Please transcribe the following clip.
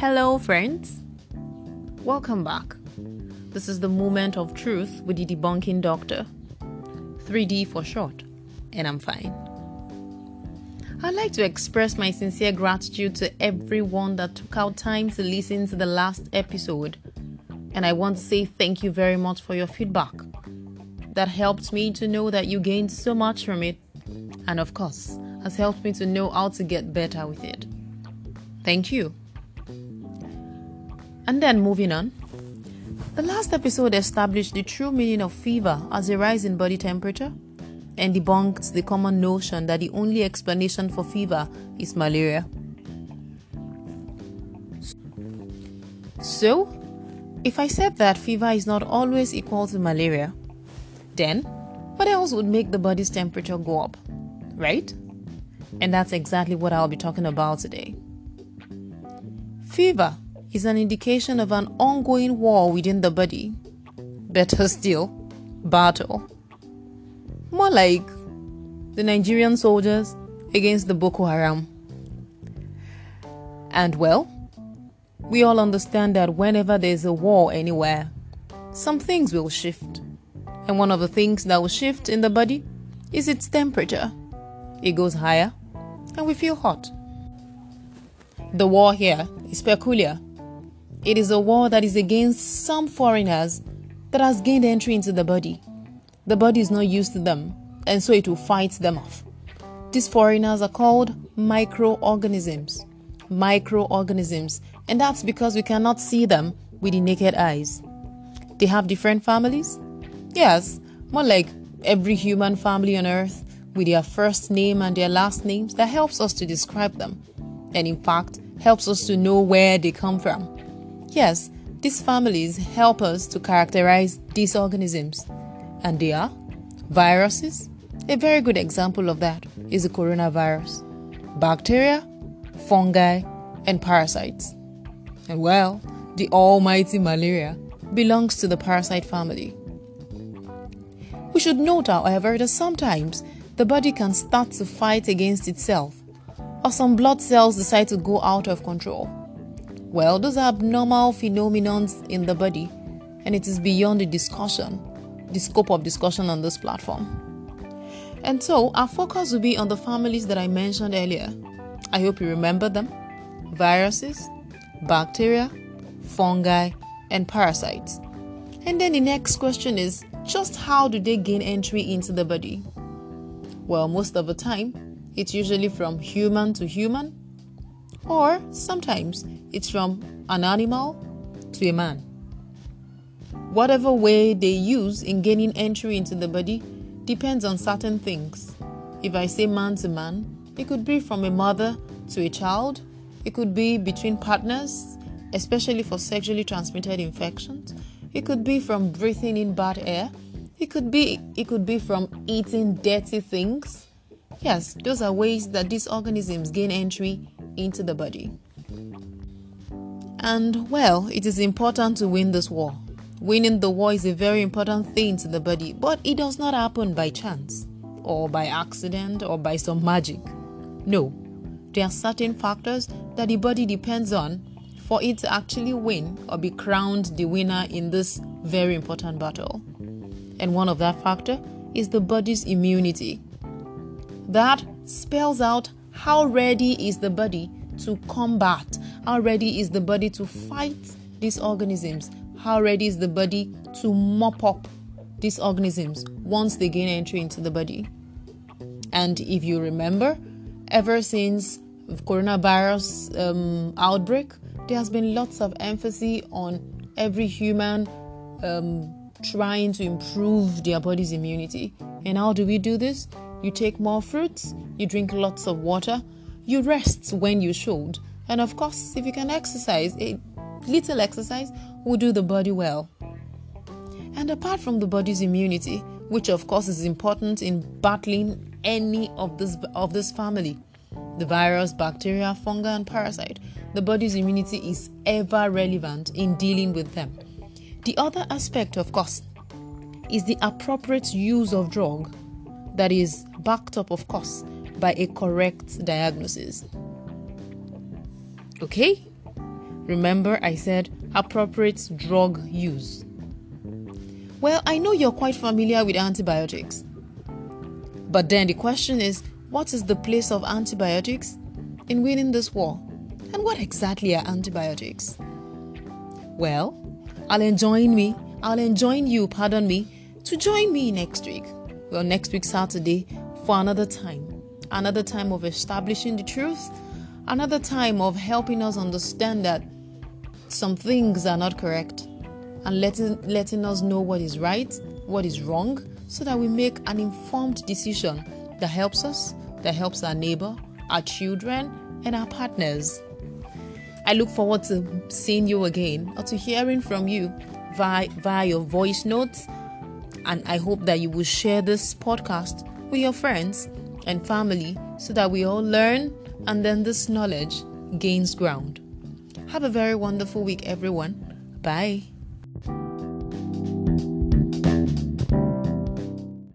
Hello, friends. Welcome back. This is the moment of truth with the debunking doctor. 3D for short, and I'm fine. I'd like to express my sincere gratitude to everyone that took out time to listen to the last episode. And I want to say thank you very much for your feedback. That helped me to know that you gained so much from it, and of course, has helped me to know how to get better with it. Thank you. And then moving on. The last episode established the true meaning of fever as a rise in body temperature and debunked the common notion that the only explanation for fever is malaria. So, if I said that fever is not always equal to malaria, then what else would make the body's temperature go up? Right? And that's exactly what I'll be talking about today. Fever is an indication of an ongoing war within the body. Better still, battle. More like the Nigerian soldiers against the Boko Haram. And well, we all understand that whenever there's a war anywhere, some things will shift. And one of the things that will shift in the body is its temperature. It goes higher, and we feel hot. The war here is peculiar. It is a war that is against some foreigners that has gained entry into the body the body is not used to them, and so it will fight them off. These foreigners are called microorganisms. Microorganisms, and that's because we cannot see them with the naked eyes. They have different families? Yes, more like every human family on earth with their first name and their last names that helps us to describe them, and in fact, helps us to know where they come from. Yes, these families help us to characterize these organisms and they are viruses. A very good example of that is the coronavirus, bacteria, fungi, and parasites. And well, the almighty malaria belongs to the parasite family. We should note, however, that sometimes the body can start to fight against itself, or some blood cells decide to go out of control. Well, those are abnormal phenomena in the body, and it is beyond the discussion the scope of discussion on this platform. And so, our focus will be on the families that I mentioned earlier. I hope you remember them viruses, bacteria, fungi, and parasites. And then the next question is just how do they gain entry into the body? Well, most of the time, it's usually from human to human, or sometimes it's from an animal to a man. Whatever way they use in gaining entry into the body depends on certain things. If I say man to man, it could be from a mother to a child, it could be between partners, especially for sexually transmitted infections. It could be from breathing in bad air. It could be it could be from eating dirty things. Yes, those are ways that these organisms gain entry into the body. And well, it is important to win this war. Winning the war is a very important thing to the body, but it does not happen by chance, or by accident, or by some magic. No, there are certain factors that the body depends on for it to actually win or be crowned the winner in this very important battle. And one of that factor is the body's immunity. That spells out how ready is the body to combat, how ready is the body to fight these organisms how ready is the body to mop up these organisms once they gain entry into the body. And if you remember, ever since coronavirus um, outbreak, there has been lots of emphasis on every human um, trying to improve their body's immunity. And how do we do this? You take more fruits, you drink lots of water, you rest when you should, and of course, if you can exercise, a little exercise will do the body well. And apart from the body's immunity, which of course is important in battling any of this of this family, the virus, bacteria, fungi, and parasite, the body's immunity is ever relevant in dealing with them. The other aspect, of course, is the appropriate use of drug that is backed up, of course, by a correct diagnosis. Okay? Remember, I said appropriate drug use. Well, I know you're quite familiar with antibiotics. But then the question is what is the place of antibiotics in winning this war? And what exactly are antibiotics? Well, I'll enjoin me, I'll enjoin you, pardon me, to join me next week. Well, next week, Saturday, for another time. Another time of establishing the truth. Another time of helping us understand that some things are not correct and letting, letting us know what is right, what is wrong, so that we make an informed decision that helps us, that helps our neighbor, our children, and our partners. I look forward to seeing you again or to hearing from you via, via your voice notes. And I hope that you will share this podcast with your friends and family so that we all learn and then this knowledge gains ground. Have a very wonderful week, everyone. Bye.